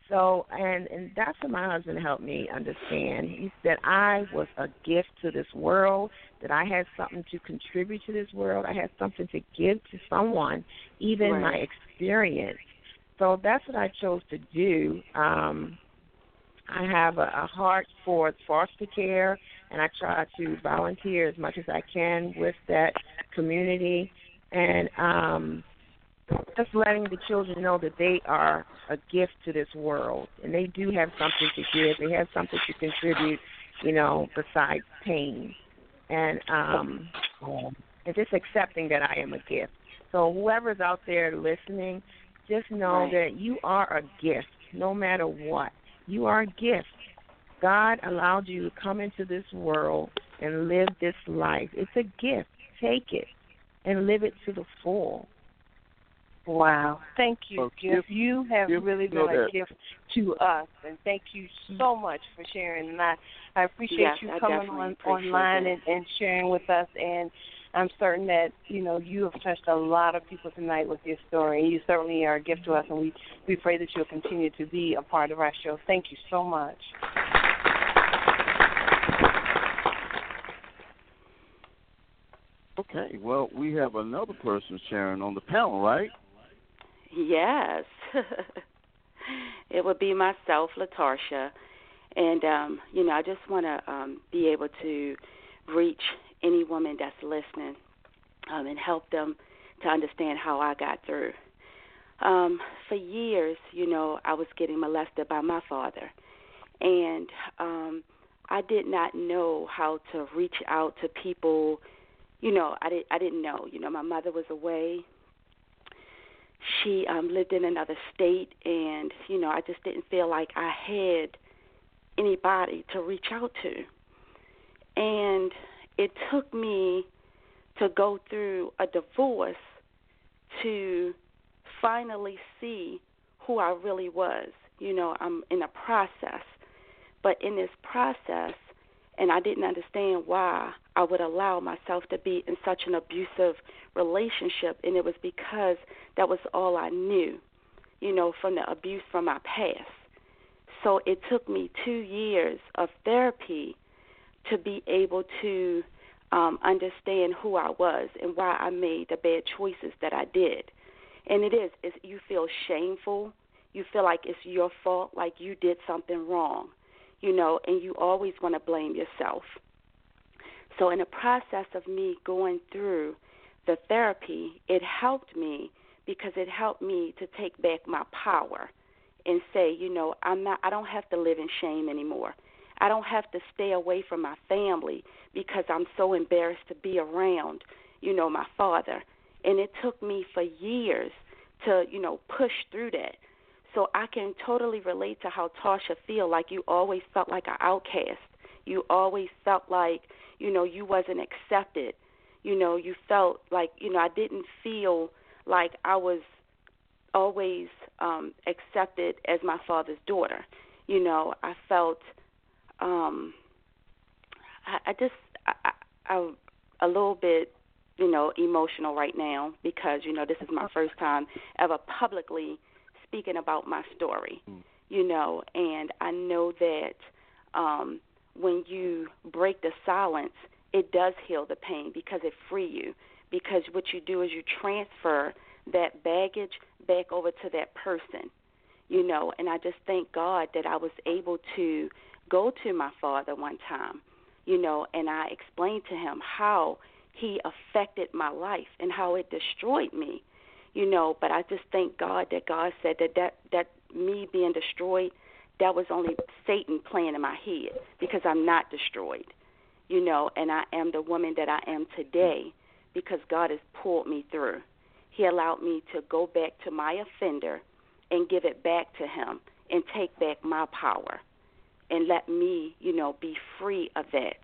so and and that's what my husband helped me understand. He said I was a gift to this world. That I had something to contribute to this world. I had something to give to someone, even my experience. So that's what I chose to do. Um, I have a, a heart for foster care, and I try to volunteer as much as I can with that community, and um, just letting the children know that they are a gift to this world, and they do have something to give. They have something to contribute, you know, besides pain, and um, and just accepting that I am a gift. So whoever's out there listening, just know that you are a gift, no matter what. You are a gift. God allowed you to come into this world and live this life. It's a gift. Take it and live it to the full. Wow. Thank you, Well, Gift. Gift- You have Gift, really you know been a that- gift to us, and thank you so much for sharing. And I, I appreciate Yes, you coming on appreciate online and, and sharing with us. And I'm certain that you know you have touched a lot of people tonight with your story. You certainly are a gift to us, and we we pray that you'll continue to be a part of our show. Thank you so much. Okay, well, we have another person sharing on the panel, right? Yes. <laughs> it would be myself, Latarsha. And um, you know, I just want to um be able to reach any woman that's listening um and help them to understand how I got through. Um for years, you know, I was getting molested by my father. And um I did not know how to reach out to people. You know, I did I didn't know. You know, my mother was away she um lived in another state and you know i just didn't feel like i had anybody to reach out to. And it took me to go through a divorce to finally see who i really was. You know i'm in a process. But in this process and I didn't understand why I would allow myself to be in such an abusive relationship and it was because that was all I knew, you know, from the abuse from my past. So it took me 2 years of therapy to be able to um understand who I was and why I made the bad choices that I did. And it is it's, you feel shameful, you feel like it's your fault, like you did something wrong you know, and you always want to blame yourself. So, in the process of me going through the therapy, it helped me because it helped me to take back my power and say, you know, I'm not I don't have to live in shame anymore. I don't have to stay away from my family because I'm so embarrassed to be around, you know, my father. And it took me for years to, you know, push through that. So I can totally relate to how Tasha feel like you always felt like an outcast. You always felt like, you know, you wasn't accepted. You know, you felt like, you know, I didn't feel like I was always um accepted as my father's daughter. You know, I felt um I, I just I, I, I a little bit you know, emotional right now because you know this is my first time ever publicly speaking about my story. You know, and I know that um when you break the silence, it does heal the pain because it free you. Because what you do is you transfer that baggage back over to that person. You know, and I just thank God that I was able to go to my father one time, you know, and I explained to him how he affected my life and how it destroyed me. You know, but I just thank God that God said that that, that me being destroyed, that was only Satan playing in my head because I'm not destroyed. You know, and I am the woman that I am today because God has pulled me through. He allowed me to go back to my offender and give it back to him and take back my power and let me, you know, be free of that.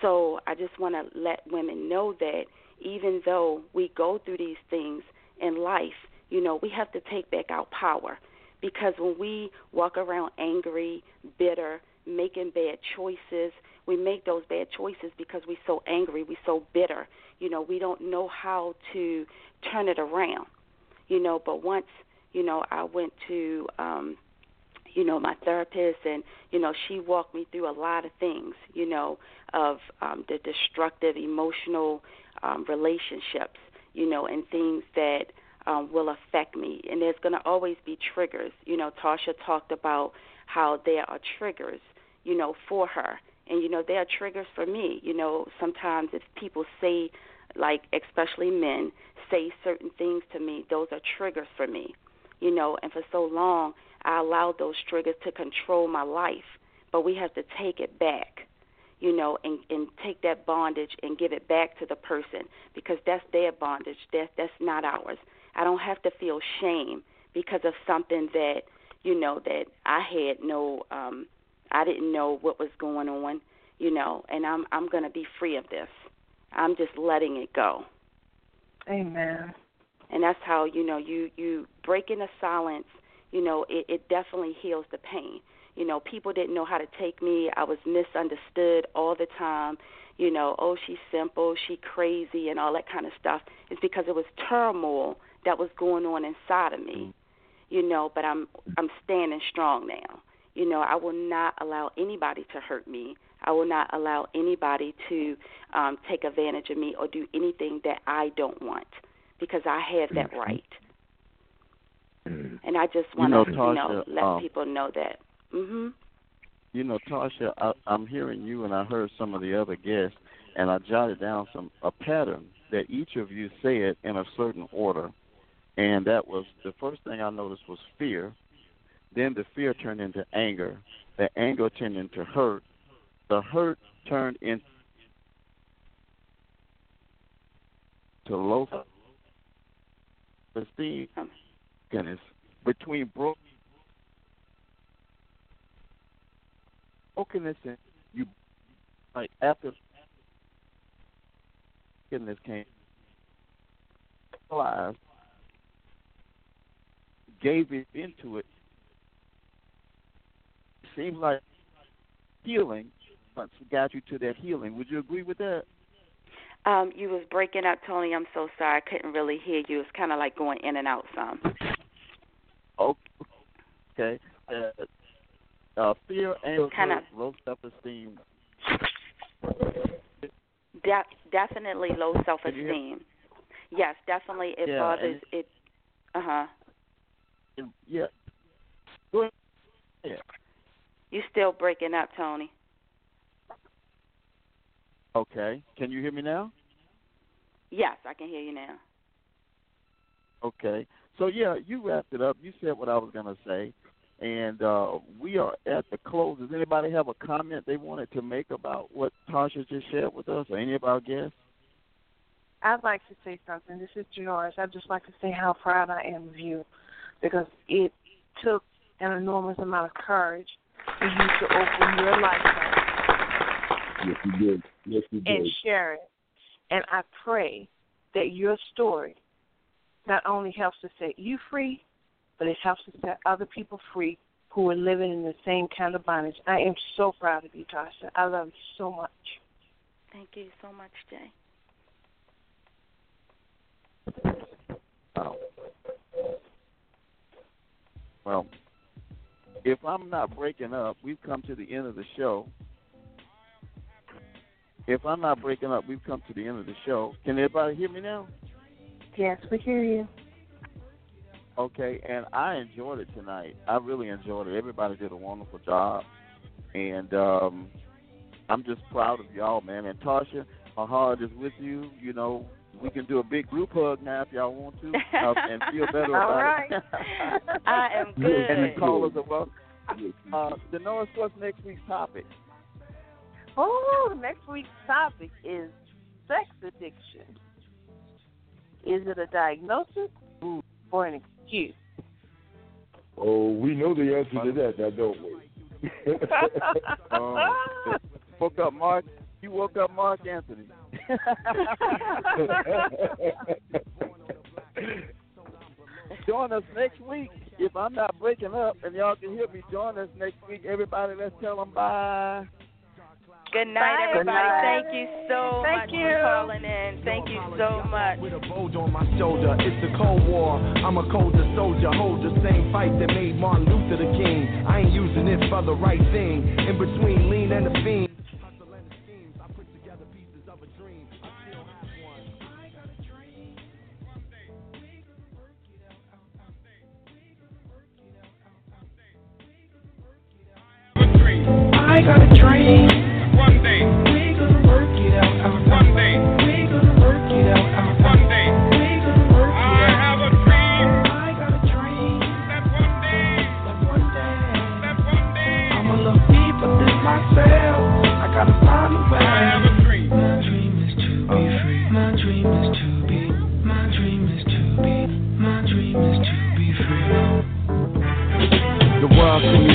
So I just want to let women know that even though we go through these things in life, you know, we have to take back our power because when we walk around angry, bitter, making bad choices, we make those bad choices because we're so angry, we're so bitter. You know, we don't know how to turn it around. You know, but once, you know, I went to um you know my therapist and you know she walked me through a lot of things you know of um the destructive emotional um relationships you know and things that um will affect me and there's going to always be triggers you know Tasha talked about how there are triggers you know for her and you know there are triggers for me you know sometimes if people say like especially men say certain things to me those are triggers for me you know and for so long I allowed those triggers to control my life. But we have to take it back, you know, and, and take that bondage and give it back to the person because that's their bondage. That that's not ours. I don't have to feel shame because of something that, you know, that I had no um I didn't know what was going on, you know, and I'm I'm gonna be free of this. I'm just letting it go. Amen. And that's how, you know, you you break in the silence you know, it, it definitely heals the pain. You know, people didn't know how to take me. I was misunderstood all the time. You know, oh, she's simple, she crazy, and all that kind of stuff. It's because it was turmoil that was going on inside of me. You know, but I'm I'm standing strong now. You know, I will not allow anybody to hurt me. I will not allow anybody to um, take advantage of me or do anything that I don't want because I have that right. And I just You want know, to, you Tasha, know, let um, people know that. Mhm. You know, Tasha, I, I'm hearing you, and I heard some of the other guests, and I jotted down some a pattern that each of you said in a certain order, and that was the first thing I noticed was fear. Then the fear turned into anger. The anger turned into hurt. The hurt turned into low esteem. Goodness, between bro- brokenness and you, like after brokenness came, realized, gave it into it. it Seems like healing got you to that healing. Would you agree with that? Um, you was breaking up, Tony. I'm so sorry. I couldn't really hear you. It's kind of like going in and out some. Okay. Uh, uh, fear, anger, Kinda- low self-esteem. De- definitely low self-esteem. Yes, definitely. It Yeah, bothers it. Uh huh. Yeah. Go ahead. You still breaking up, Tony? Okay. Can you hear me now? Yes, I can hear you now. Okay. So yeah, you wrapped it up. You said what I was gonna say, and uh, we are at the close. Does anybody have a comment they wanted to make about what Tasha just shared with us, or any of our guests? I'd like to say something. This is George. I'd just like to say how proud I am of you because it took an enormous amount of courage for you to open your life up Yes, you did. Yes, you did. and share it. And I pray that your story not only helps to set you free, but it helps to set other people free who are living in the same kind of bondage. I am so proud of you, Tasha. I love you so much. Thank you so much, Jay. Oh. Well, if I'm not breaking up, we've come to the end of the show. If I'm not breaking up, we've come to the end of the show. Can everybody hear me now? Yes, we hear you. Okay, and I enjoyed it tonight. I really enjoyed it. Everybody did a wonderful job, and um, I'm just proud of y'all, man. And Tasha, my heart is with you. You know, we can do a big group hug now if y'all want to, uh, <laughs> and feel better All about right. it. <laughs> I am good. and the callers are welcome. Uh, Denora, what's next week's topic? Oh, next week's topic is sex addiction. Is it a diagnosis or an excuse? Oh, we know the answer to that, now don't we? <laughs> Uh, woke up, Marc. You woke up, Marc Anthony. <laughs> join us next week. If I'm not breaking up and y'all can hear me, join us next week. Everybody, let's tell them bye. Good night, Bye. everybody. Good night. Thank you so Thank much you. for calling in. Thank you so much. With a bulge on my shoulder, it's a cold war. I'm a colder soldier, hold the same fight that made Martin Luther the king. I ain't using it for the right thing. In between lean and the fiend. I got a dream. One day.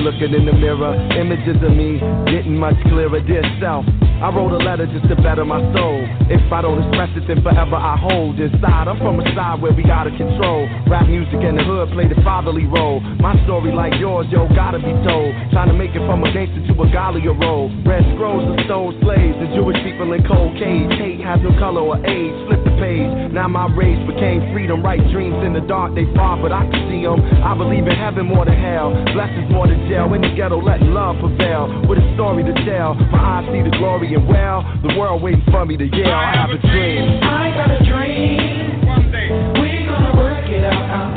Looking in the mirror, images of me getting much clearer. Dear self, I wrote a letter just to better my soul. If I don't express it, then forever I hold inside. I'm from a side where we gotta control. Rap music and the hood play the fatherly role. My story, like yours, yo, gotta be told. Trying to make it from a gangster to a Galia role. Red scrolls of stone slaves, the Jewish people in cold cage. Hate has no color or age. Flip the page. Now my rage became freedom. Right dreams in the dark, they far, but I can see them. I believe in heaven more than hell. Blessings more than jail. In the ghetto, letting love prevail. With a story to tell. My eyes see the glory and well. The world waiting for me to yell. I have a dream. I got a dream. One day. We gonna work it out.